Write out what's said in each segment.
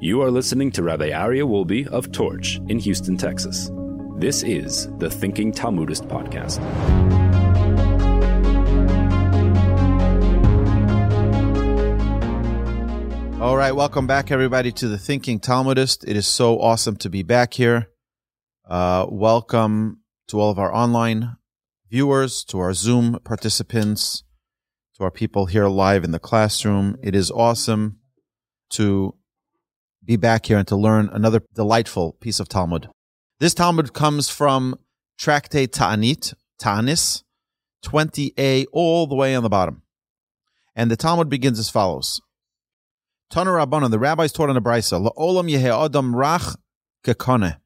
You are listening to Rabbi Aryeh Wolbe of Torch in Houston, Texas. This is the Thinking Talmudist podcast. All right, welcome back, everybody, to the Thinking Talmudist. It is so awesome to be back here. Uh, welcome to all of our online viewers, to our Zoom participants, to our people here live in the classroom. It is awesome to be back here and to learn another delightful piece of Talmud. This Talmud comes from Tractate Ta'anit, Ta'anis, 20a, all the way on the bottom. And the Talmud begins as follows. Tana Rabbanon, the rabbis taught in the Brisa, La'olam yehe adam rach kekone.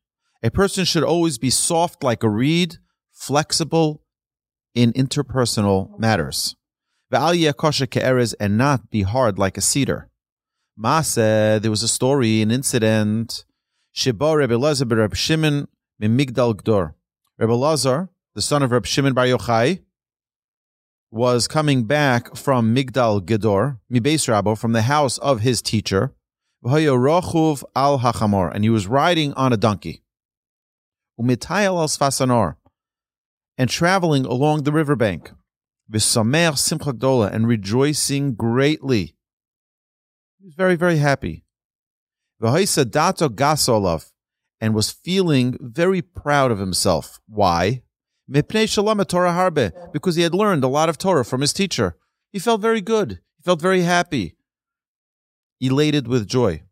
A person should always be soft like a reed, flexible in interpersonal matters. Ve'al yekosha ke'erez, and not be hard like a cedar. Maase, there was a story, an incident. Sheba Rebbe Lazar Reb Shimon Migdal Gdor. Rebbe Lazar, the son of Reb Shimon Bar Yochai, was coming back from Migdal Gedor, Mibeis Rabo, from the house of his teacher, rochuv al hachamor, and he was riding on a donkey. Umitayel al sfasanor, and traveling along the riverbank. V'samer simcha gdola, and rejoicing greatly. He was very, very happy. Dato gasolov, and was feeling very proud of himself. Why? Because he had learned a lot of Torah from his teacher. He felt very good. He felt very happy, elated with joy.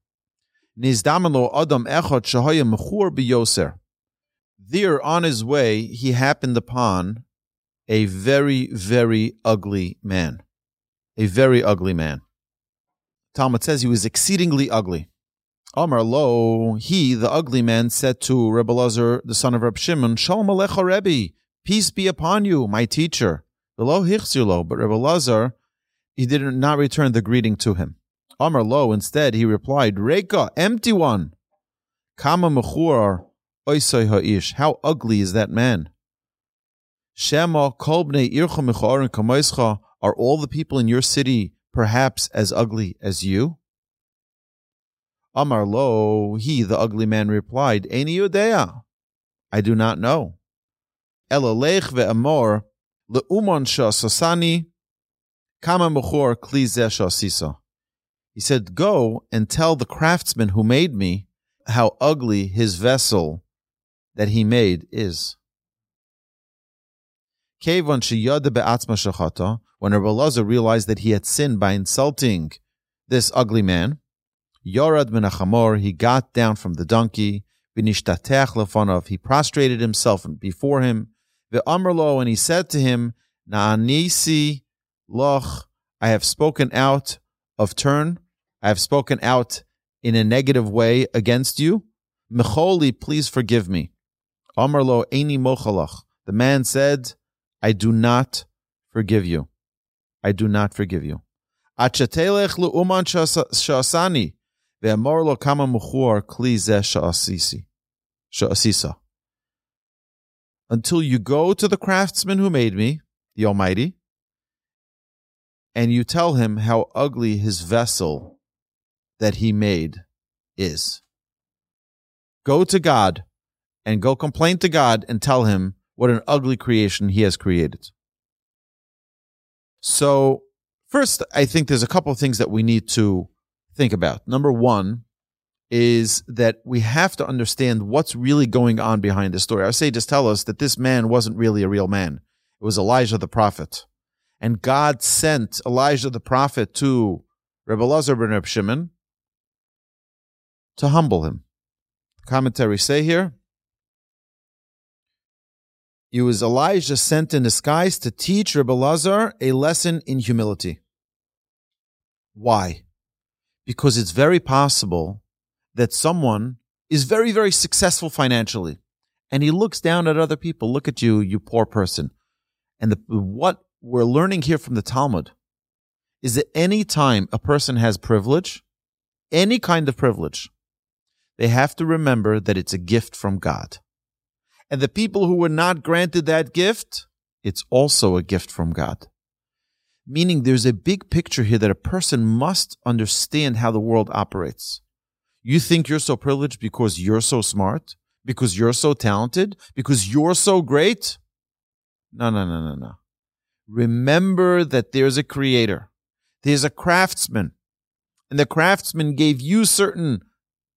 There, on his way, he happened upon a very, very ugly man. A very ugly man. Talmud says he was exceedingly ugly. Amar lo, he, the ugly man, said to Rebbe Lazar, the son of Reb Shimon, Shalom alecha Rebbe, peace be upon you, my teacher. Lo hichzulo, but Rebbe Lazar, he did not return the greeting to him. Amar lo, instead, he replied, Reka, empty one. Kama mechur oisoi ha'ish, how ugly is that man? Shema kolbne ircha mechorin kamoischa, are all the people in your city perhaps as ugly as you? Amar lo, he, the ugly man, replied, Eini yudea, I do not know. Elalech ve'amor le'umon shasasani kama mechor kli shasisa. He said, Go and tell the craftsman who made me how ugly his vessel that he made is. Kevon sheyada be'atzma shachata, when Rabbi Lazar realized that he had sinned by insulting this ugly man, Yorad min achamor, he got down from the donkey, v'nishtatech lefonov, he prostrated himself before him, ve'amrlo, and he said to him, Na'anisi loch, I have spoken out of turn, I have spoken out in a negative way against you. Mecholi, please forgive me. Amrlo eini mochalach. The man said, I do not forgive you. I do not forgive you. Until you go to the craftsman who made me, the Almighty, and you tell him how ugly his vessel that he made is. Go to God and go complain to God and tell him what an ugly creation he has created. So, first, I think there's a couple of things that we need to think about. Number one is that we have to understand what's really going on behind the story. Say just tell us that this man wasn't really a real man. It was Elijah the prophet. And God sent Elijah the prophet to Rebbe Lazar ben Reb Shimon to humble him. Commentaries say here it was Elijah sent in disguise to teach Rebbe Lazar a lesson in humility. Why? Because it's very possible that someone is very, very successful financially and he looks down at other people. Look at you, you poor person. And the, what we're learning here from the Talmud is that any time a person has privilege, any kind of privilege, they have to remember that it's a gift from God. And the people who were not granted that gift, it's also a gift from God. Meaning there's a big picture here that a person must understand how the world operates. You think you're so privileged because you're so smart, because you're so talented, because you're so great? No, no, no, no, no. Remember that there's a creator, there's a craftsman, and the craftsman gave you certain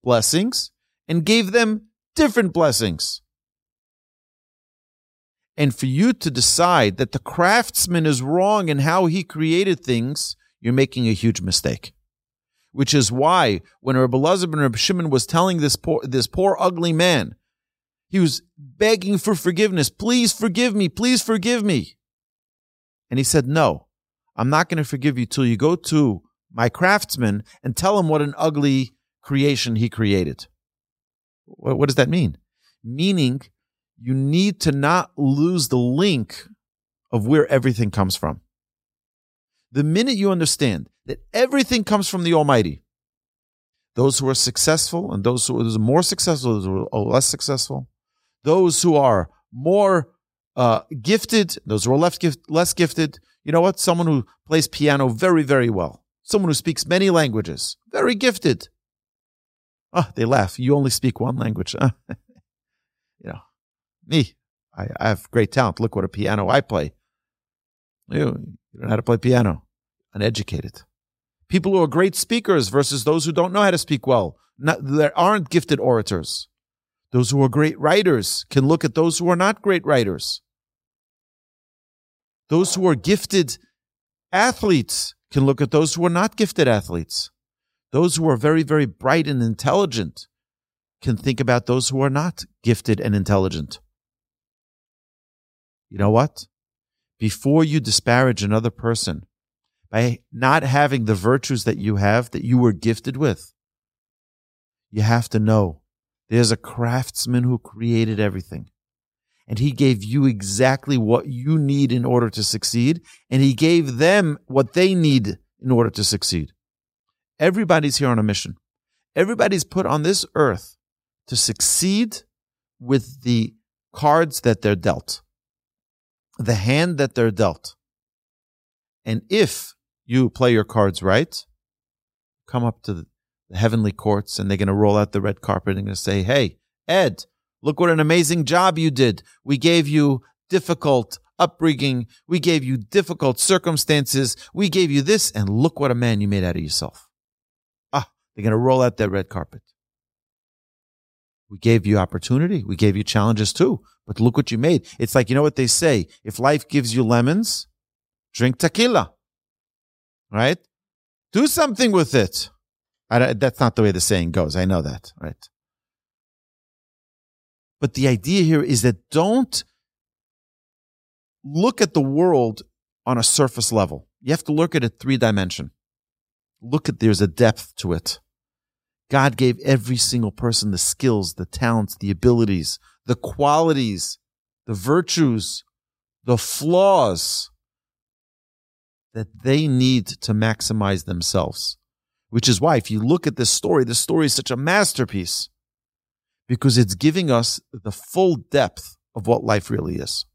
blessings and gave them different blessings. And for you to decide that the craftsman is wrong in how he created things, you're making a huge mistake. Which is why when Rabbi Elazar ben Rabbi Shimon was telling this poor, this poor ugly man, he was begging for forgiveness. Please forgive me. Please forgive me. And he said, no, I'm not going to forgive you till you go to my craftsman and tell him what an ugly creation he created. What does that mean? Meaning you need to not lose the link of where everything comes from. The minute you understand that everything comes from the Almighty, those who are successful and those who are more successful, those who are less successful, those who are more uh, gifted, those who are less, gift, less gifted, you know what? Someone who plays piano very, very well, someone who speaks many languages, very gifted. Oh, they laugh. You only speak one language. me, I, I, have great talent. Look what a piano I play. You, you don't know how to play piano. Uneducated. People who are great speakers versus those who don't know how to speak well. Not, there aren't gifted orators. Those who are great writers can look at those who are not great writers. Those who are gifted athletes can look at those who are not gifted athletes. Those who are very, very bright and intelligent can think about those who are not gifted and intelligent. You know what? Before you disparage another person by not having the virtues that you have, that you were gifted with, you have to know there's a craftsman who created everything. And he gave you exactly what you need in order to succeed. And he gave them what they need in order to succeed. Everybody's here on a mission. Everybody's put on this earth to succeed with the cards that they're dealt, the hand that they're dealt. And if you play your cards right, come up to the heavenly courts and they're going to roll out the red carpet and going to say, Hey, Ed, look what an amazing job you did. We gave you difficult upbringing. We gave you difficult circumstances. We gave you this and look what a man you made out of yourself. Ah, they're going to roll out that red carpet. We gave you opportunity. We gave you challenges too. But look what you made. It's like, you know what they say? If life gives you lemons, drink tequila. Right? Do something with it. that's not the way the saying goes. I know that. Right? But the idea here is that don't look at the world on a surface level. You have to look at it three dimension look at there's a depth to it. God gave every single person the skills, the talents, the abilities, the qualities, the virtues, the flaws that they need to maximize themselves. Which is why, if you look at this story, this story is such a masterpiece because it's giving us the full depth of what life really is.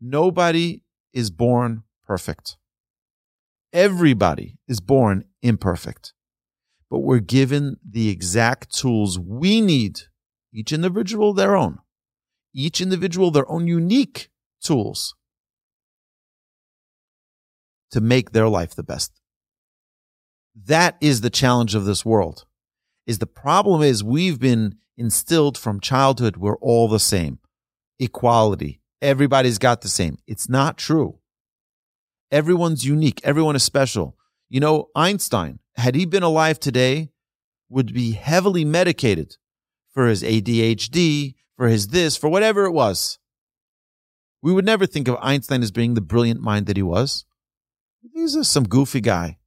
Nobody is born perfect. Everybody is born imperfect, but we're given the exact tools we need, each individual their own, each individual their own unique tools to make their life the best. That is the challenge of this world. Is the problem is we've been instilled from childhood we're all the same. Equality. Everybody's got the same. It's not true. Everyone's unique. Everyone is special. You know, Einstein, had he been alive today, would be heavily medicated for his ADHD, for his this, for whatever it was. We would never think of Einstein as being the brilliant mind that he was. He's just some goofy guy.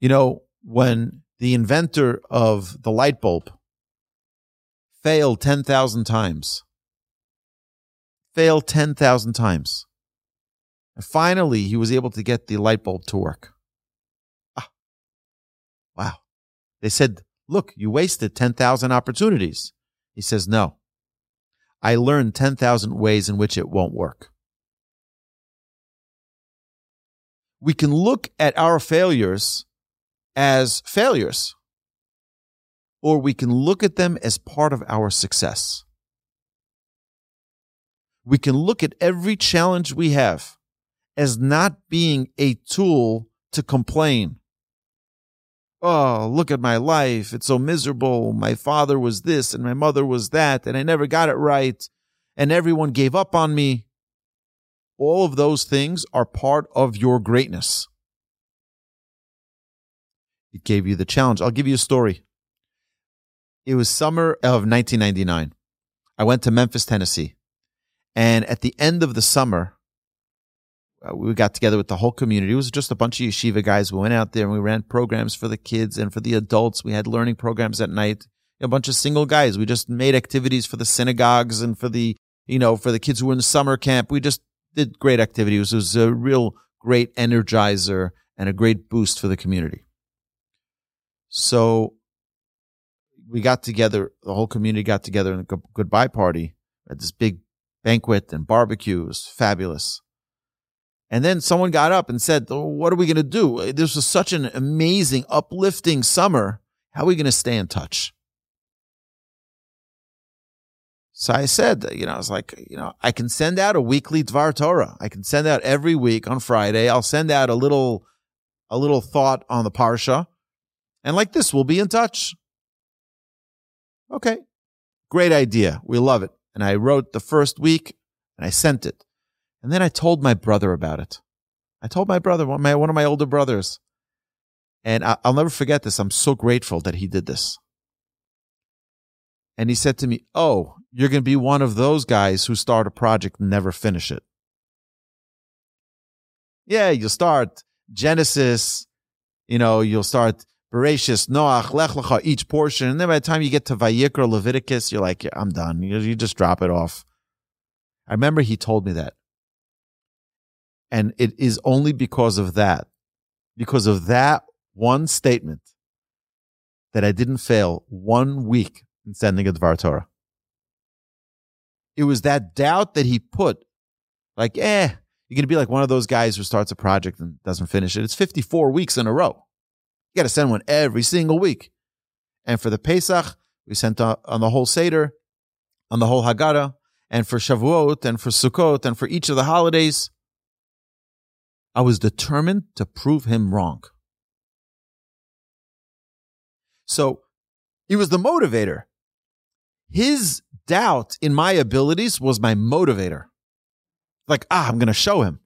You know, when the inventor of the light bulb failed 10,000 times, failed 10,000 times. And finally, he was able to get the light bulb to work. Ah, wow. They said, Look, you wasted 10,000 opportunities. He says, No. I learned 10,000 ways in which it won't work. we can look at our failures as failures, or we can look at them as part of our success. We can look at every challenge we have as not being a tool to complain. Oh, look at my life. It's so miserable. My father was this and my mother was that, and I never got it right, and everyone gave up on me. All of those things are part of your greatness. It gave you the challenge. I'll give you a story. It was summer of 1999. I went to Memphis, Tennessee. And at the end of the summer, uh, we got together with the whole community. It was just a bunch of yeshiva guys. We went out there and we ran programs for the kids and for the adults. We had learning programs at night. A bunch of single guys. We just made activities for the synagogues and for the, you know, for the kids who were in the summer camp. We just did great activities. It was a real great energizer and a great boost for the community. So we got together, the whole community got together in a goodbye party at this big banquet and barbecue. It was fabulous. And then someone got up and said, oh, What are we going to do? This was such an amazing, uplifting summer. How are we going to stay in touch? So I said, you know, I was like, you know, I can send out a weekly Dvar Torah. I can send out every week on Friday. I'll send out a little, a little thought on the Parsha. And like this, we'll be in touch. Okay. Great idea. We love it. And I wrote the first week and I sent it. And then I told my brother about it. I told my brother, one of my, one of my older brothers. And I, I'll never forget this. I'm so grateful that he did this. And he said to me, Oh, you're going to be one of those guys who start a project and never finish it. Yeah, you'll start Genesis, you know, you'll start Bereshis, Noach, Lech Lecha, each portion. And then by the time you get to Vayikra, Leviticus, you're like, yeah, I'm done. You, you just drop it off. I remember he told me that. And it is only because of that, because of that one statement, that I didn't fail one week in sending a Dvar Torah. It was that doubt that he put, like, eh, you're going to be like one of those guys who starts a project and doesn't finish it. It's 54 weeks in a row. You got to send one every single week. And for the Pesach, we sent on the whole Seder, on the whole Haggadah, and for Shavuot, and for Sukkot, and for each of the holidays. I was determined to prove him wrong. So he was the motivator. His doubt in my abilities was my motivator. Like, ah, I'm going to show him.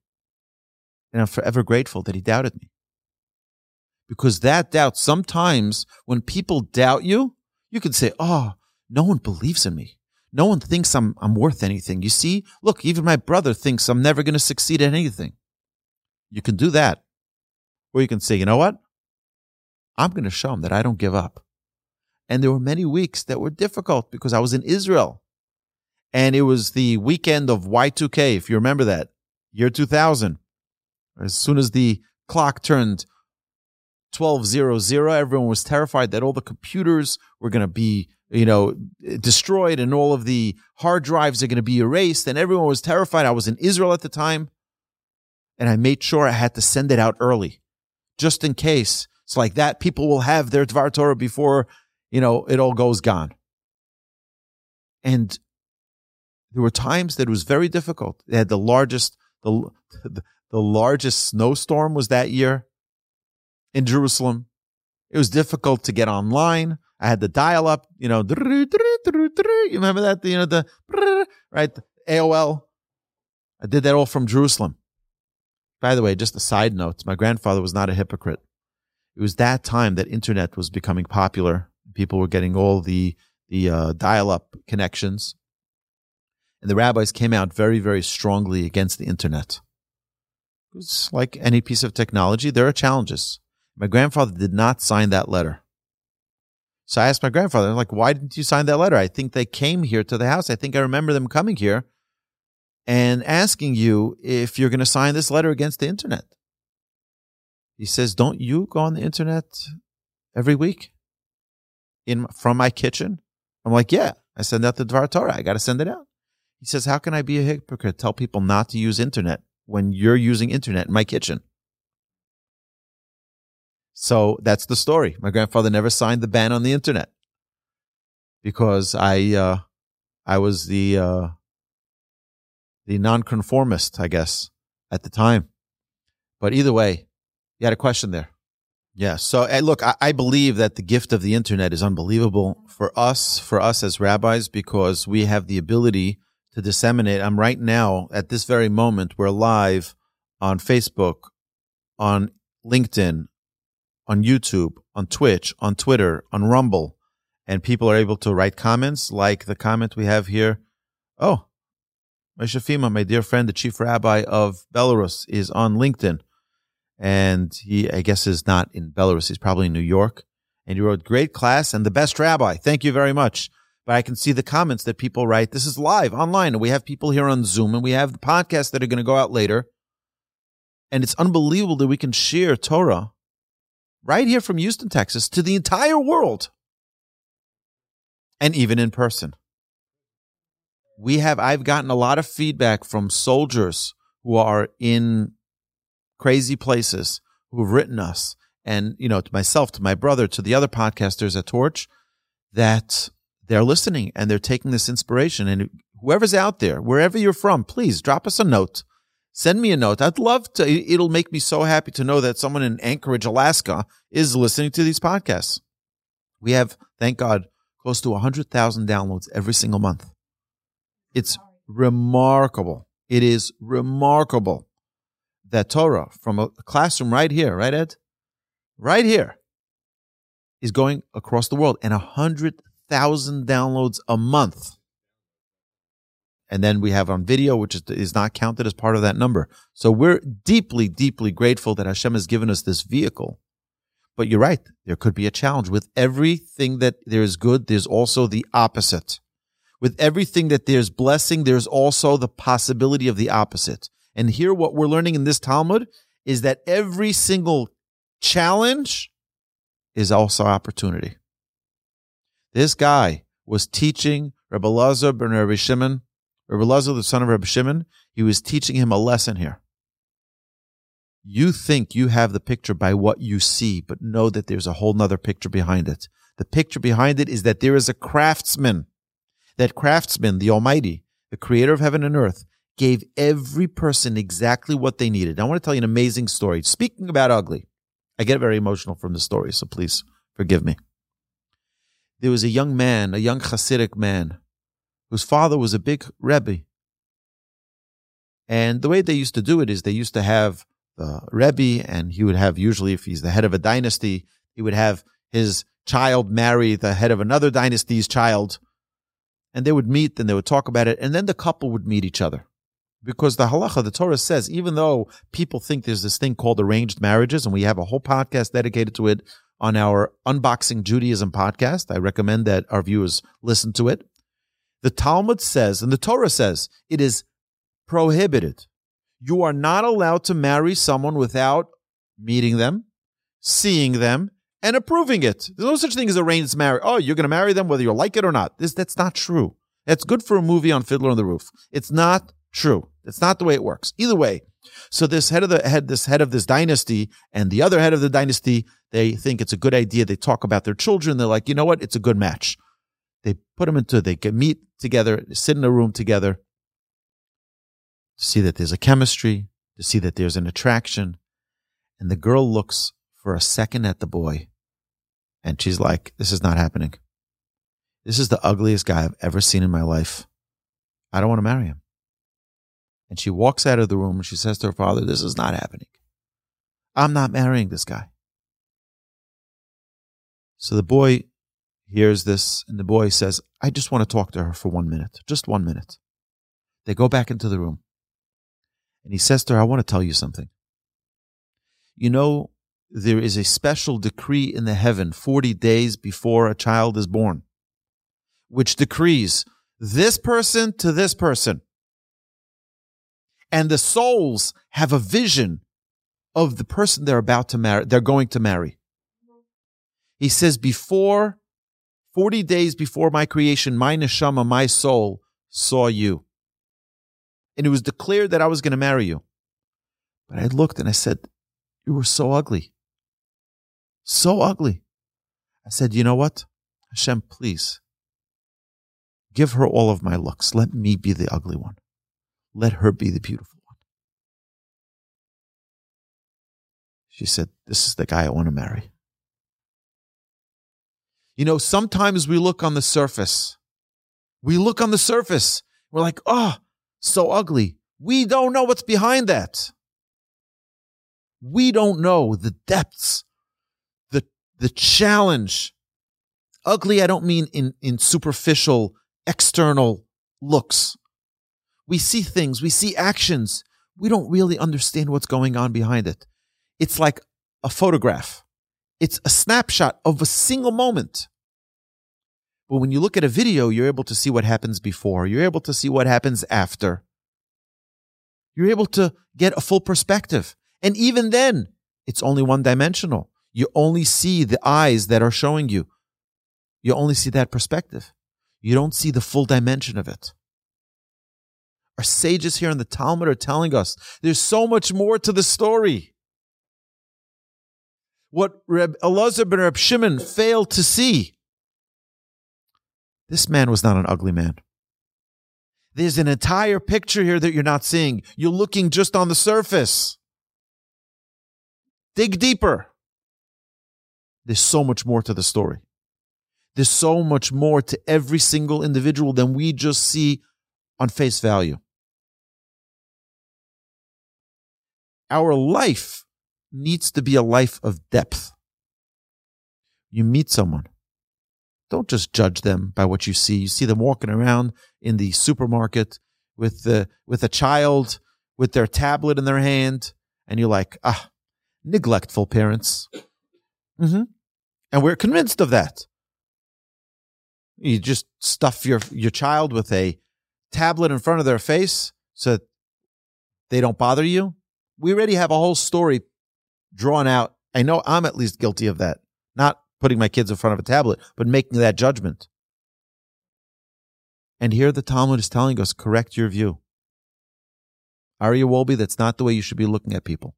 And I'm forever grateful that he doubted me. Because that doubt, sometimes when people doubt you, you can say, oh, no one believes in me. No one thinks I'm, I'm worth anything. You see, look, even my brother thinks I'm never going to succeed at anything. You can do that. Or you can say, you know what? I'm going to show him that I don't give up. And there were many weeks that were difficult because I was in Israel. And it was the weekend of Y2K, if you remember that, year 2000. As soon as the clock turned 1200, everyone was terrified that all the computers were going to be, you know, destroyed and all of the hard drives are going to be erased. And everyone was terrified. I was in Israel at the time. And I made sure I had to send it out early, just in case. It's like that. People will have their Dvar Torah before you know, it all goes gone. And there were times that it was very difficult. They had the largest, the, the, largest snowstorm was that year in Jerusalem. It was difficult to get online. I had the dial up, you know, you remember that? You know, the, right? AOL. I did that all from Jerusalem. By the way, just a side note, my grandfather was not a hypocrite. It was that time that internet was becoming popular People were getting all the the uh, dial-up connections, and the rabbis came out very, very strongly against the internet. It's like any piece of technology; there are challenges. My grandfather did not sign that letter. So I asked my grandfather, like, why didn't you sign that letter? I think they came here to the house. I think I remember them coming here and asking you if you're going to sign this letter against the internet. He says, Don't you go on the internet every week? in from my kitchen? I'm like, yeah, I send out the Dvar Torah. I got to send it out. He says, how can I be a hypocrite? Tell people not to use internet when you're using internet in my kitchen. So that's the story. My grandfather never signed the ban on the internet because I uh, I was the uh, the nonconformist, I guess, at the time. But either way, you had a question there. Yeah. So hey, look, I, I believe that the gift of the internet is unbelievable for us, for us as rabbis, because we have the ability to disseminate. I'm right now at this very moment. We're live on Facebook, on LinkedIn, on YouTube, on Twitch, on Twitter, on Rumble, and people are able to write comments like the comment we have here. Oh, Moshe Fhima, my dear friend, the chief rabbi of Belarus, is on LinkedIn and he, I guess, is not in Belarus. He's probably in New York. And he wrote, "Great class and the best rabbi. Thank you very much." But I can see the comments that people write. This is live online, and we have people here on Zoom, and we have the podcasts that are going to go out later. And it's unbelievable that we can share Torah right here from Houston, Texas, to the entire world, and even in person. We have. I've gotten a lot of feedback from soldiers who are in crazy places who've written us and, you know, to myself, to my brother, to the other podcasters at Torch that they're listening and they're taking this inspiration. And whoever's out there, wherever you're from, please drop us a note. Send me a note. I'd love to. It'll make me so happy to know that someone in Anchorage, Alaska is listening to these podcasts. We have, thank God, close to 100,000 downloads every single month. It's remarkable. It is remarkable that Torah from a classroom right here, right, Ed? Right here is going across the world and a hundred thousand downloads a month. And then we have on video, which is, is not counted as part of that number. So we're deeply, deeply grateful that Hashem has given us this vehicle. But you're right. There could be a challenge with everything that there is good. There's also the opposite. With everything that there's blessing, there's also the possibility of the opposite. And here, what we're learning in this Talmud is that every single challenge is also opportunity. This guy was teaching Rabbi Lazar ben Rabbi Shimon, Rabbi Lazar, the son of Rabbi Shimon, he was teaching him a lesson here. You think you have the picture by what you see, but know that there's a whole nother picture behind it. The picture behind it is that there is a craftsman. That craftsman, the Almighty, the creator of heaven and earth, gave every person exactly what they needed. I want to tell you an amazing story. Speaking about ugly, I get very emotional from the story, so please forgive me. There was a young man, a young Hasidic man, whose father was a big Rebbe. And the way they used to do it is they used to have the Rebbe, and he would have, usually, if he's the head of a dynasty, he would have his child marry the head of another dynasty's child. And they would meet and they would talk about it. And then the couple would meet each other because the halacha, the Torah says, even though people think there's this thing called arranged marriages, and we have a whole podcast dedicated to it on our Unboxing Judaism podcast, I recommend that our viewers listen to it. The Talmud says, and the Torah says, it is prohibited. You are not allowed to marry someone without meeting them, seeing them, and approving it. There's no such thing as arranged marriage. Oh, you're going to marry them whether you like it or not. This, that's not true. That's good for a movie on Fiddler on the Roof. It's not true. It's not the way it works. Either way. So this head of the head, this head of this dynasty and the other head of the dynasty, they think it's a good idea. They talk about their children. They're like, you know what? It's a good match. They put them into, they can meet together, sit in a room together to see that there's a chemistry, to see that there's an attraction. And the girl looks for a second at the boy and she's like, this is not happening. This is the ugliest guy I've ever seen in my life. I don't want to marry him. And she walks out of the room and she says to her father, This is not happening. I'm not marrying this guy. So the boy hears this and the boy says, I just want to talk to her for one minute, just one minute. They go back into the room and he says to her, I want to tell you something. You know, there is a special decree in the heaven 40 days before a child is born, which decrees this person to this person and the souls have a vision of the person they're about to marry, they're going to marry. He says, before 40 days before my creation, my neshama, my soul saw you. And it was declared that I was going to marry you. But I looked and I said, You were so ugly. So ugly. I said, you know what? Hashem, please give her all of my looks. Let me be the ugly one. Let her be the beautiful one. She said, This is the guy I want to marry. You know, sometimes we look on the surface. We look on the surface. We're like, oh, so ugly. We don't know what's behind that. We don't know the depths, the, challenge. Ugly, I don't mean in, in superficial, external looks. We see things, we see actions. We don't really understand what's going on behind it. It's like a photograph. It's a snapshot of a single moment. But when you look at a video, you're able to see what happens before. You're able to see what happens after. You're able to get a full perspective. And even then, it's only one dimensional. You only see the eyes that are showing you. You only see that perspective. You don't see the full dimension of it. Our sages here in the Talmud are telling us there's so much more to the story what Reb Elazar ben Reb Shimon failed to see. This man was not an ugly man. There's an entire picture here that you're not seeing. You're looking just on the surface. Dig deeper. There's so much more to the story. There's so much more to every single individual than we just see on face value. Our life needs to be a life of depth. You meet someone. Don't just judge them by what you see. You see them walking around in the supermarket with the with a child with their tablet in their hand, and you're like, ah, neglectful parents. Mm-hmm. And we're convinced of that. You just stuff your your child with a tablet in front of their face so they don't bother you. We already have a whole story drawn out. I know I'm at least guilty of that. Not putting my kids in front of a tablet, but making that judgment. And here the Talmud is telling us correct your view. Aryeh Wolbe, that's not the way you should be looking at people.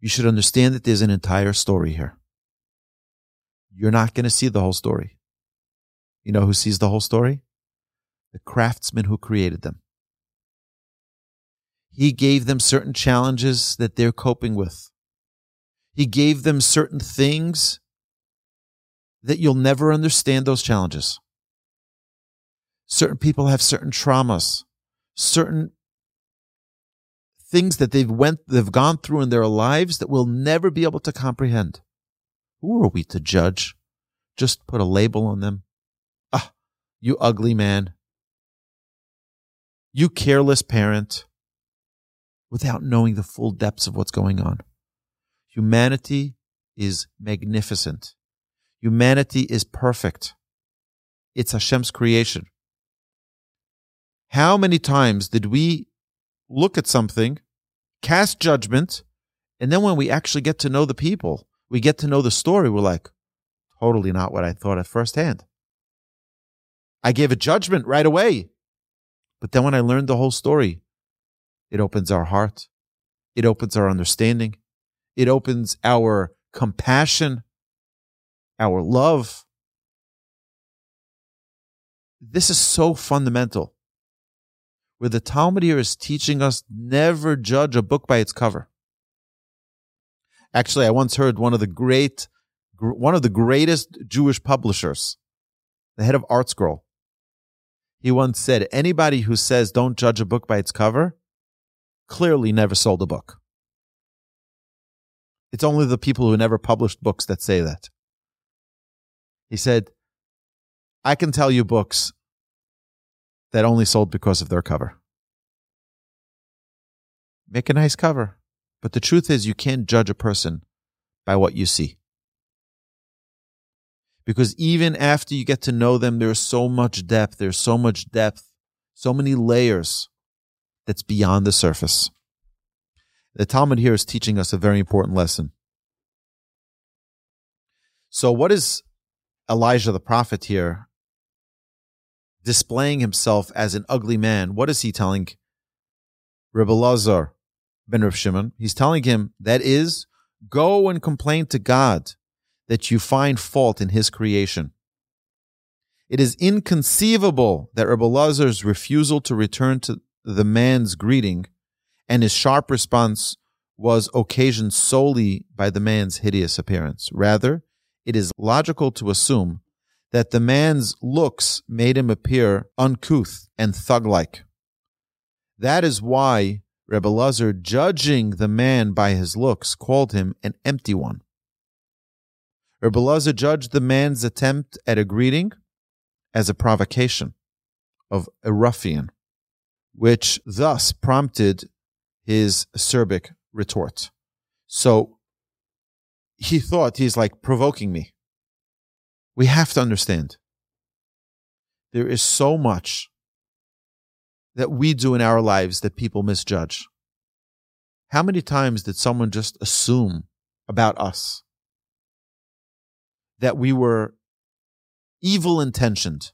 You should understand that there's an entire story here. You're not going to see the whole story. You know who sees the whole story? The craftsman who created them. He gave them certain challenges that they're coping with. He gave them certain things that you'll never understand those challenges. Certain people have certain traumas, certain things that they've went they've gone through in their lives that we'll never be able to comprehend. Who are we to judge? Just put a label on them. Ah, you ugly man. You careless parent without knowing the full depths of what's going on. Humanity is magnificent. Humanity is perfect. It's Hashem's creation. How many times did we look at something, cast judgment, and then when we actually get to know the people, we get to know the story, we're like, totally not what I thought at first hand. I gave a judgment right away. But then when I learned the whole story, it opens our heart. It opens our understanding. It opens our compassion, our love. This is so fundamental. Where the Talmud here is teaching us never judge a book by its cover. Actually, I once heard one of the great, one of the greatest Jewish publishers, the head of ArtScroll. He once said, anybody who says don't judge a book by its cover clearly never sold a book. It's only the people who never published books that say that. He said, I can tell you books that only sold because of their cover. Make a nice cover. But the truth is, you can't judge a person by what you see. Because even after you get to know them, there's so much depth, there's so much depth, so many layers that's beyond the surface. The Talmud here is teaching us a very important lesson. So, what is Elijah the prophet here displaying himself as an ugly man? What is he telling Rebbe Lazar ben Rav Shimon? He's telling him that is Go and complain to God that you find fault in his creation. It is inconceivable that Rebbe Lazar's refusal to return to the man's greeting and his sharp response was occasioned solely by the man's hideous appearance. Rather, it is logical to assume that the man's looks made him appear uncouth and thug like. That is why Rebbe Lazar, judging the man by his looks, called him an empty one. Rebbe Lazar judged the man's attempt at a greeting as a provocation of a ruffian, which thus prompted his acerbic retort. So he thought he's like provoking me. We have to understand there is so much that we do in our lives that people misjudge. How many times did someone just assume about us that we were evil intentioned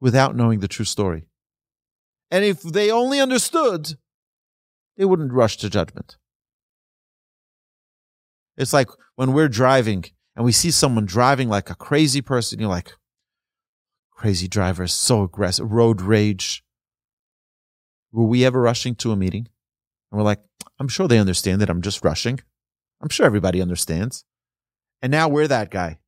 without knowing the true story? And if they only understood, they wouldn't rush to judgment. It's like when we're driving and we see someone driving like a crazy person, you're like, crazy driver, so aggressive, road rage. Were we ever rushing to a meeting? And we're like, I'm sure they understand that I'm just rushing. I'm sure everybody understands. And now we're that guy.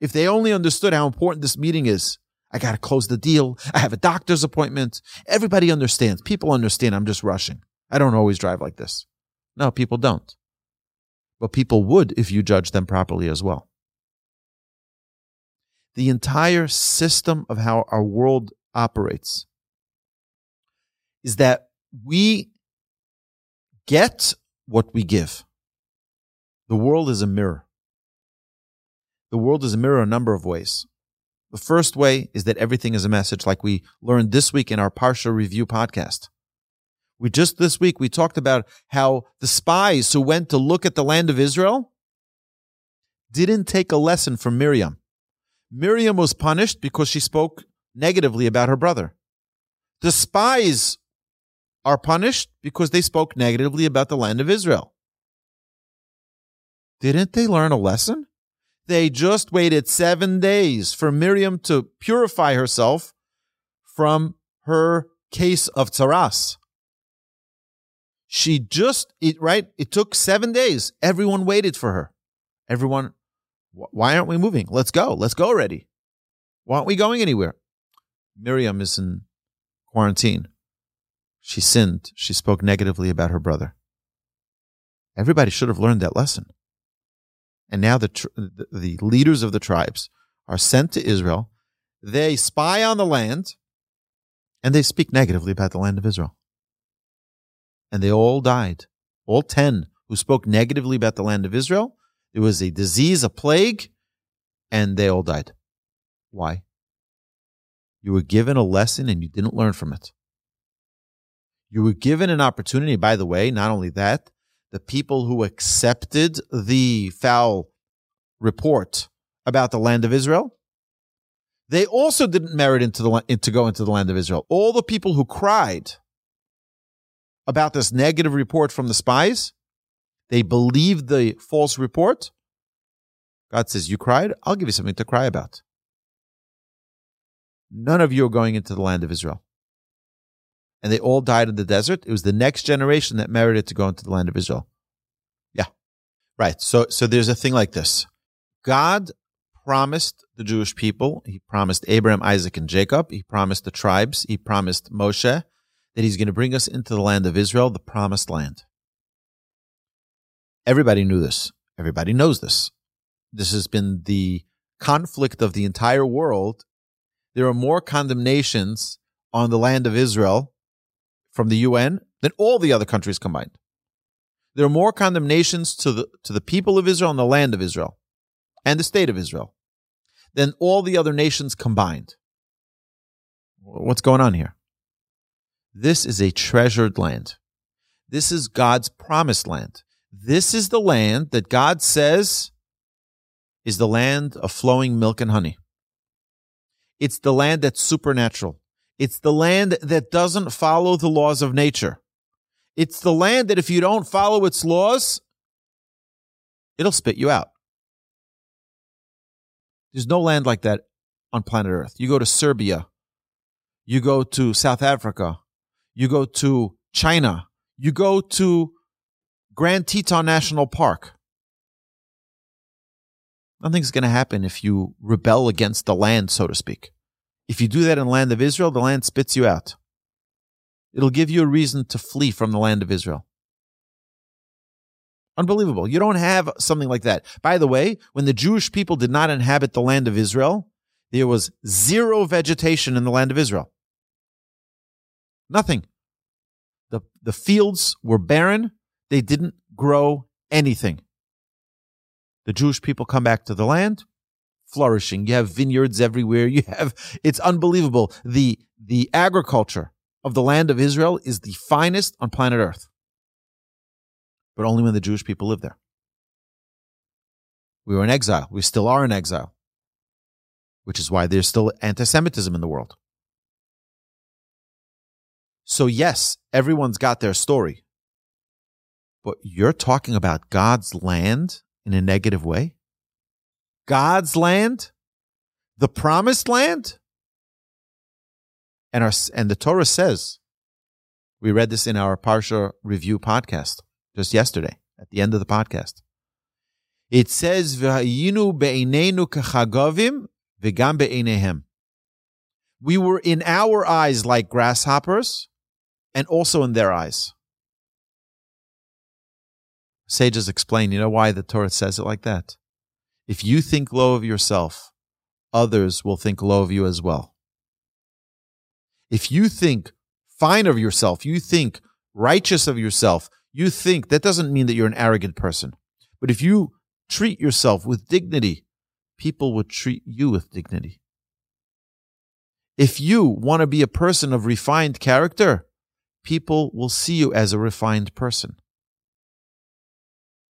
If they only understood how important this meeting is, I got to close the deal. I have a doctor's appointment. Everybody understands. People understand I'm just rushing. I don't always drive like this. No, people don't. But people would if you judge them properly as well. The entire system of how our world operates is that we get what we give. The world is a mirror. The world is a mirror a number of ways. The first way is that everything is a message, like we learned this week in our Parsha Review podcast. We just this week we talked about how the spies who went to look at the land of Israel didn't take a lesson from Miriam. Miriam was punished because she spoke negatively about her brother. The spies are punished because they spoke negatively about the land of Israel. Didn't they learn a lesson? They just waited seven days for Miriam to purify herself from her case of tsaras. She just, it, right? It took seven days. Everyone waited for her. Everyone, why aren't we moving? Let's go. Let's go already. Why aren't we going anywhere? Miriam is in quarantine. She sinned. She spoke negatively about her brother. Everybody should have learned that lesson. And now the, tr- the leaders of the tribes are sent to Israel. They spy on the land and they speak negatively about the land of Israel and they all died. All 10 who spoke negatively about the land of Israel. There was a disease, a plague, and they all died. Why? You were given a lesson and you didn't learn from it. You were given an opportunity, by the way, not only that, the people who accepted the foul report about the land of Israel, they also didn't merit into the, to go into the land of Israel. All the people who cried about this negative report from the spies. They believed the false report. God says, You cried? I'll give you something to cry about. None of you are going into the land of Israel. And they all died in the desert. It was the next generation that merited to go into the land of Israel. Yeah. Right. So, so there's a thing like this. God promised the Jewish people, He promised Abraham, Isaac, and Jacob. He promised the tribes. He promised Moshe that he's going to bring us into the land of Israel, the promised land. Everybody knew this. Everybody knows this. This has been the conflict of the entire world. There are more condemnations on the land of Israel from the UN than all the other countries combined. There are more condemnations to the to the people of Israel and the land of Israel and the state of Israel than all the other nations combined. What's going on here? This is a treasured land. This is God's promised land. This is the land that God says is the land of flowing milk and honey. It's the land that's supernatural. It's the land that doesn't follow the laws of nature. It's the land that if you don't follow its laws, it'll spit you out. There's no land like that on planet Earth. You go to Serbia, you go to South Africa, you go to China, you go to Grand Teton National Park. Nothing's going to happen if you rebel against the land, so to speak. If you do that in the land of Israel, the land spits you out. It'll give you a reason to flee from the land of Israel. Unbelievable. You don't have something like that. By the way, when the Jewish people did not inhabit the land of Israel, there was zero vegetation in the land of Israel. Nothing. The, the fields were barren. They didn't grow anything. The Jewish people come back to the land, flourishing. You have vineyards everywhere. You have, it's unbelievable. The, the agriculture of the land of Israel is the finest on planet Earth but only when the Jewish people live there. We were in exile. We still are in exile, which is why there's still anti Semitism in the world. So, yes, everyone's got their story, but you're talking about God's land in a negative way? God's land? The promised land? And, our, and the Torah says, we read this in our Parsha review podcast just yesterday at the end of the podcast. It says. We were in our eyes like grasshoppers, and also in their eyes. Sages explain, you know why the Torah says it like that? If you think low of yourself, others will think low of you as well. If you think fine of yourself, you think righteous of yourself, you think, that doesn't mean that you're an arrogant person. But if you treat yourself with dignity, people would treat you with dignity. If you want to be a person of refined character, people will see you as a refined person.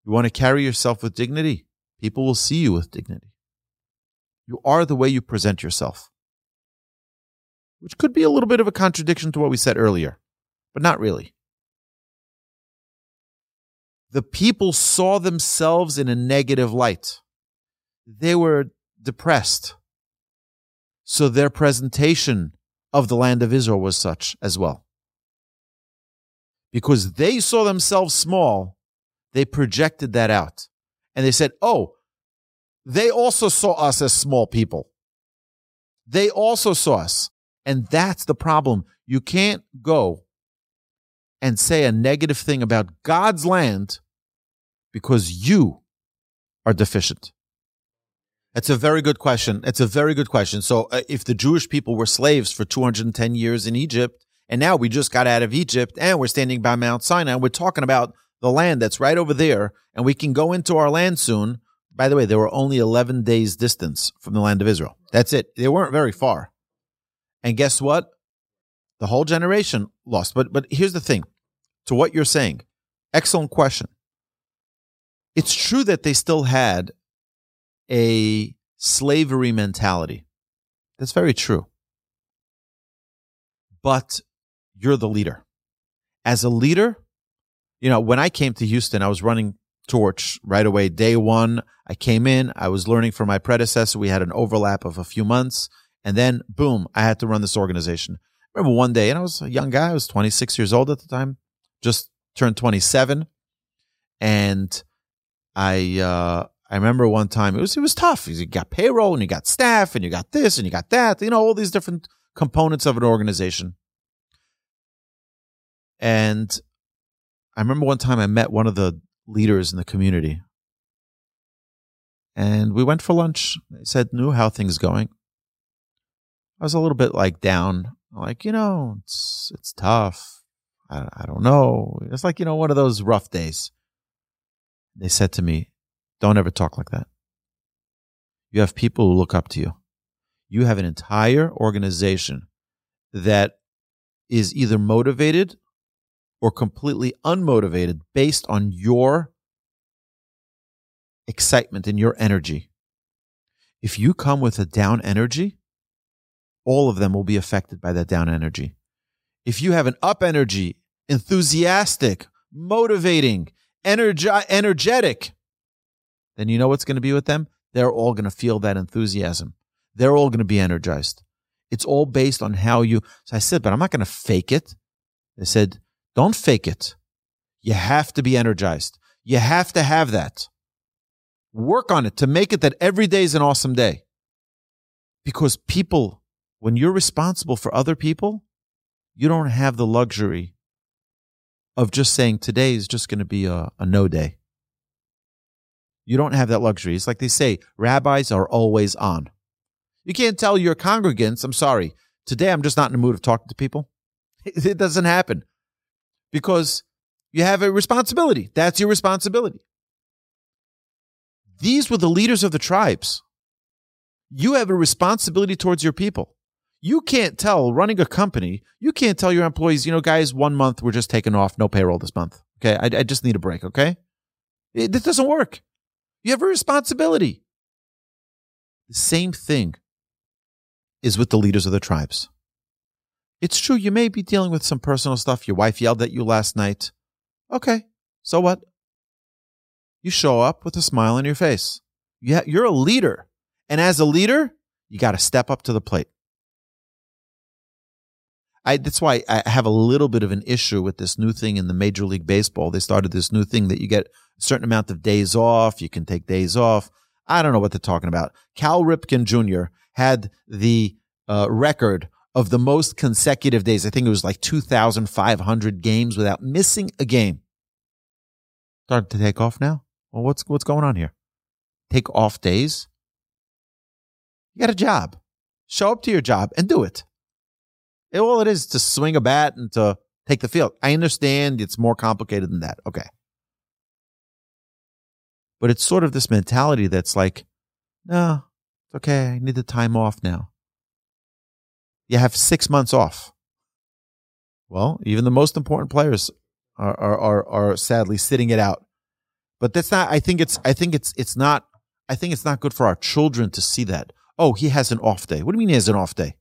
You want to carry yourself with dignity, people will see you with dignity. You are the way you present yourself, which could be a little bit of a contradiction to what we said earlier, but not really the people saw themselves in a negative light. They were depressed. So their presentation of the land of Israel was such as well. Because they saw themselves small, they projected that out. And they said, oh, they also saw us as small people. They also saw us. And that's the problem. You can't go and say a negative thing about God's land because you are deficient? That's a very good question. It's a very good question. So, uh, if the Jewish people were slaves for 210 years in Egypt, and now we just got out of Egypt and we're standing by Mount Sinai, we're talking about the land that's right over there, and we can go into our land soon. By the way, they were only 11 days distance from the land of Israel. That's it. They weren't very far. And guess what? The whole generation lost. But but here's the thing. To what you're saying. Excellent question. It's true that they still had a slavery mentality. That's very true. But you're the leader. As a leader, you know, when I came to Houston, I was running Torch right away. Day one, I came in, I was learning from my predecessor. We had an overlap of a few months. And then, boom, I had to run this organization. I remember one day, and I was a young guy, I was 26 years old at the time, just turned 27. And I uh, I remember one time it was it was tough. You got payroll and you got staff and you got this and you got that. You know all these different components of an organization. And I remember one time I met one of the leaders in the community, and we went for lunch. He said, "Knew how things going." I was a little bit like down, like you know, it's it's tough. I, I don't know. It's like you know one of those rough days. They said to me, Don't ever talk like that. You have people who look up to you. You have an entire organization that is either motivated or completely unmotivated based on your excitement and your energy. If you come with a down energy, all of them will be affected by that down energy. If you have an up energy, enthusiastic, motivating, energi- energetic, then you know what's going to be with them? They're all going to feel that enthusiasm. They're all going to be energized. It's all based on how you. So I said, but I'm not going to fake it. They said, don't fake it. You have to be energized. You have to have that. Work on it to make it that every day is an awesome day. Because people, when you're responsible for other people, you don't have the luxury of just saying today is just going to be a, a no day. You don't have that luxury. It's like they say, rabbis are always on. You can't tell your congregants, I'm sorry, today I'm just not in the mood of talking to people. It doesn't happen because you have a responsibility. That's your responsibility. These were the leaders of the tribes. You have a responsibility towards your people. You can't tell running a company, you can't tell your employees, you know, guys, one month we're just taking off, no payroll this month. Okay. I, I just need a break. Okay. It, it doesn't work. You have a responsibility. The same thing is with the leaders of the tribes. It's true, you may be dealing with some personal stuff. Your wife yelled at you last night. Okay, so what? You show up with a smile on your face. Yeah, you're a leader. And as a leader, you got to step up to the plate. I, that's why I have a little bit of an issue with this new thing in the Major League Baseball. They started this new thing that you get a certain amount of days off. You can take days off. I don't know what they're talking about. Cal Ripken Jr. had the uh, record of the most consecutive days. I think it was like 2,500 games without missing a game. Starting to take off now. Well, what's what's going on here? Take off days. You got a job. Show up to your job and do it. it. All it is to swing a bat and to take the field. I understand it's more complicated than that. Okay. But it's sort of this mentality that's like, no, it's okay. I need the time off now you have six months off. Well, even the most important players are, are, are, are sadly sitting it out. But that's not, I think it's, I think it's, it's not, I think it's not good for our children to see that. Oh, he has an off day. What do you mean he has an off day?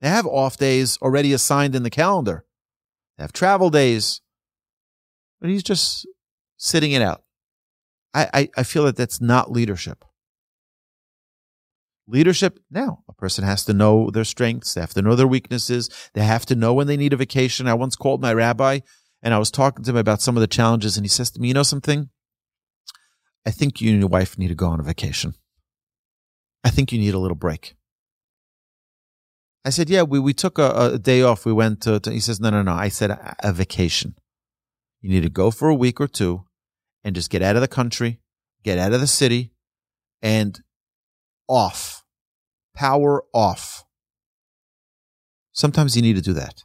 They have off days already assigned in the calendar. They have travel days, but he's just sitting it out. I, I, I feel that that's not leadership. Leadership, now, a person has to know their strengths. They have to know their weaknesses. They have to know when they need a vacation. I once called my rabbi and I was talking to him about some of the challenges, and he says to me, You know something? I think you and your wife need to go on a vacation. I think you need a little break. I said, Yeah, we, we took a, a day off. We went to, to, he says, No, no, no. I said, a, a vacation. You need to go for a week or two and just get out of the country, get out of the city, and off. Power off. Sometimes you need to do that.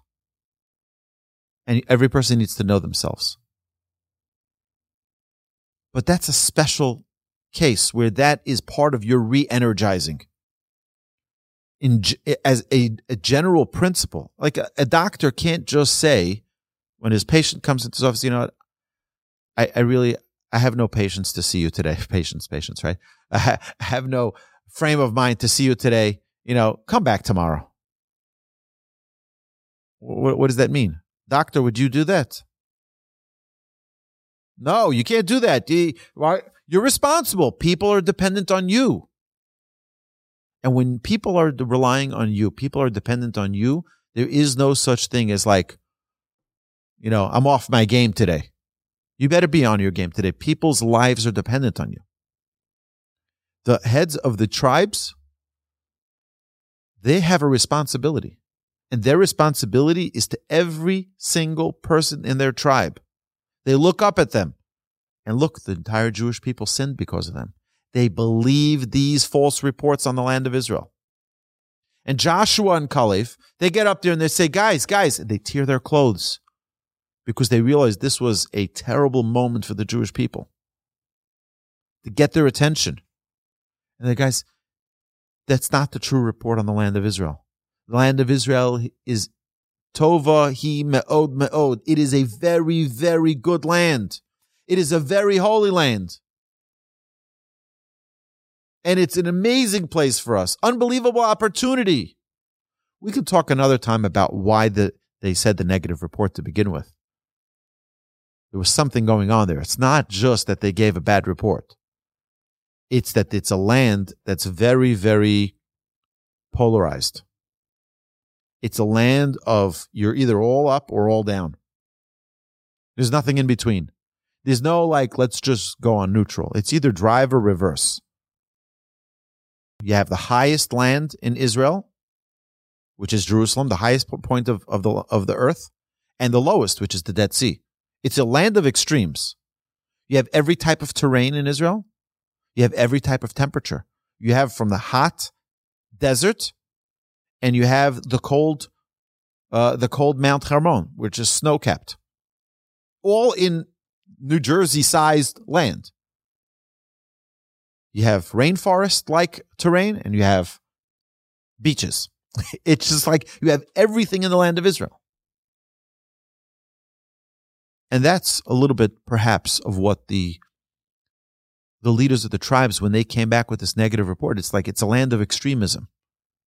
And every person needs to know themselves. But that's a special case where that is part of your re energizing. In, as a, a general principle, like a, a, doctor can't just say when his patient comes into his office, you know, I, I really, I have no patience to see you today. Patience, patience, right? I have no frame of mind to see you today, you know, come back tomorrow. What, what does that mean? Doctor, would you do that? No, you can't do that. You're responsible. People are dependent on you. And when people are relying on you, people are dependent on you, there is no such thing as like, you know, I'm off my game today. You better be on your game today. People's lives are dependent on you the heads of the tribes, they have a responsibility. And their responsibility is to every single person in their tribe. They look up at them. And look, the entire Jewish people sinned because of them. They believe these false reports on the land of Israel. And Joshua and Kalev, they get up there and they say, guys, guys, they tear their clothes because they realize this was a terrible moment for the Jewish people to get their attention. And the guys, that's not the true report on the land of Israel. The land of Israel is Tova He Me'od Me'od. It is a very, very good land. It is a very holy land. And it's an amazing place for us. Unbelievable opportunity. We could talk another time about why the, they said the negative report to begin with. There was something going on there. It's not just that they gave a bad report. It's that it's a land that's very, very polarized. It's a land of you're either all up or all down. There's nothing in between. There's no like, let's just go on neutral. It's either drive or reverse. You have the highest land in Israel, which is Jerusalem, the highest point of, of the of the earth, and the lowest, which is the Dead Sea. It's a land of extremes. You have every type of terrain in Israel. You have every type of temperature. You have from the hot desert, and you have the cold, uh, the cold Mount Hermon, which is snow capped, all in New Jersey sized land. You have rainforest like terrain, and you have beaches. It's just like you have everything in the land of Israel. And that's a little bit perhaps of what the the leaders of the tribes when they came back with this negative report it's like it's a land of extremism.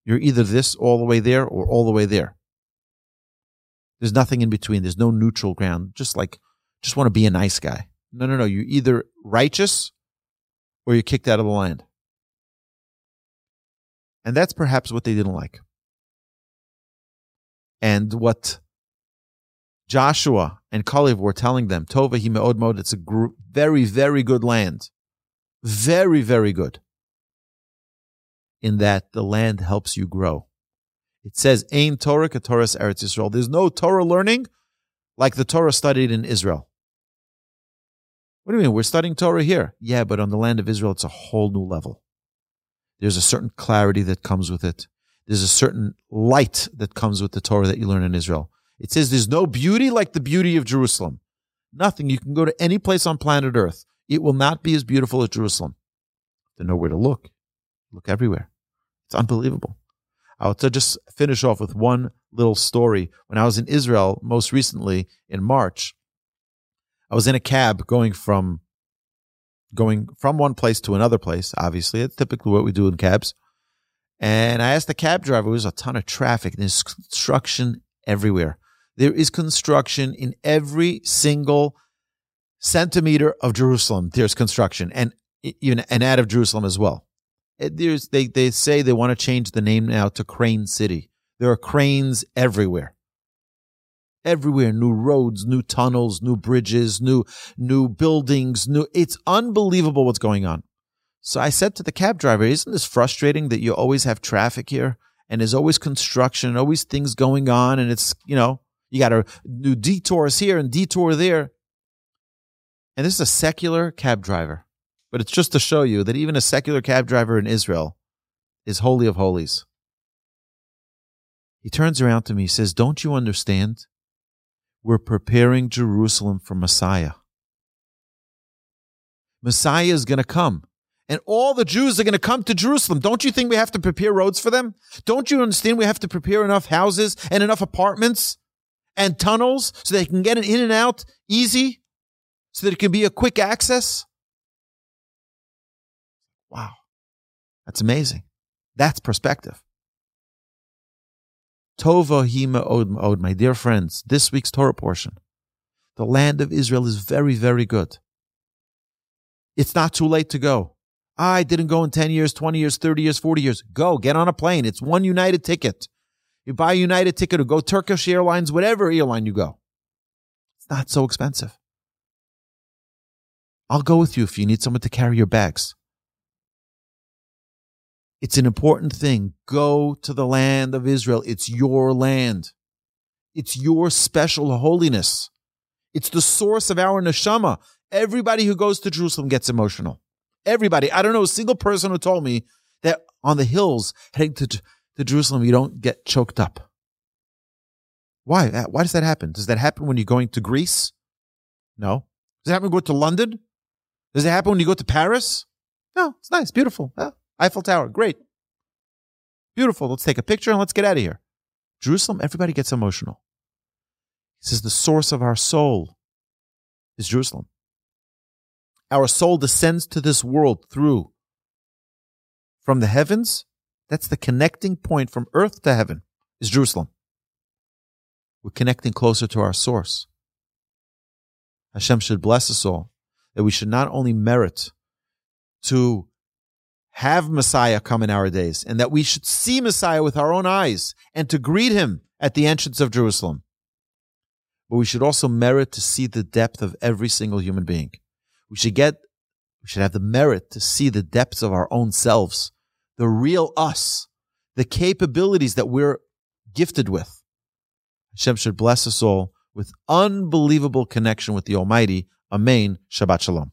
You're either this all the way there or all the way there. There's nothing in between. There's no neutral ground. Just like just want to be a nice guy. No, no, no. You're either righteous or you're kicked out of the land. And that's perhaps what they didn't like. And what Joshua and Kalev were telling them, Tova Meod Mod, it's a gr- very, very good land. Very, very good. In that the land helps you grow. It says, Ain Torah Torah's Eretz Israel. There's no Torah learning like the Torah studied in Israel. What do you mean? We're studying Torah here. Yeah, but on the land of Israel, it's a whole new level. There's a certain clarity that comes with it. There's a certain light that comes with the Torah that you learn in Israel. It says there's no beauty like the beauty of Jerusalem. Nothing. You can go to any place on planet Earth. It will not be as beautiful as Jerusalem. To know where to look. Look everywhere. It's unbelievable. I'll just finish off with one little story. When I was in Israel most recently in March, I was in a cab going from going from one place to another place. Obviously, it's typically what we do in cabs. And I asked the cab driver, there was a ton of traffic. There's construction everywhere. There is construction in every single centimeter of Jerusalem. There's construction, and even and out of Jerusalem as well. There's they they say they want to change the name now to Crane City. There are cranes everywhere everywhere new roads new tunnels new bridges new new buildings new it's unbelievable what's going on so i said to the cab driver isn't this frustrating that you always have traffic here and there's always construction always things going on and it's you know you got to do detours here and detour there and this is a secular cab driver but it's just to show you that even a secular cab driver in israel is holy of holies he turns around to me says don't you understand we're preparing Jerusalem for Messiah. Messiah is going to come. And all the Jews are going to come to Jerusalem. Don't you think we have to prepare roads for them? Don't you understand we have to prepare enough houses and enough apartments and tunnels so they can get in and out easy? So that it can be a quick access? Wow. That's amazing. That's perspective. Tova hima od, my dear friends, this week's Torah portion. The land of Israel is very, very good. It's not too late to go. I didn't go in 10 years, 20 years, 30 years, 40 years. Go, get on a plane. It's one United ticket. You buy a United ticket or go Turkish Airlines, whatever airline you go. It's not so expensive. I'll go with you if you need someone to carry your bags. It's an important thing. Go to the land of Israel. It's your land. It's your special holiness. It's the source of our neshama. Everybody who goes to Jerusalem gets emotional. Everybody. I don't know a single person who told me that on the hills heading to, to Jerusalem, you don't get choked up. Why? Why does that happen? Does that happen when you're going to Greece? No. Does that happen when you go to London? Does it happen when you go to Paris? No, it's nice, beautiful. Ah, Eiffel Tower, great. Beautiful. Let's take a picture and let's get out of here. Jerusalem, everybody gets emotional. He says the source of our soul is Jerusalem. Our soul descends to this world through from the heavens. That's the connecting point from earth to heaven is Jerusalem. We're connecting closer to our source. Hashem should bless us all that we should not only merit to have Messiah come in our days and that we should see Messiah with our own eyes and to greet him at the entrance of Jerusalem. But we should also merit to see the depth of every single human being. We should get, we should have the merit to see the depths of our own selves, the real us, the capabilities that we're gifted with. Hashem should bless us all with unbelievable connection with the Almighty. Amen. Shabbat Shalom.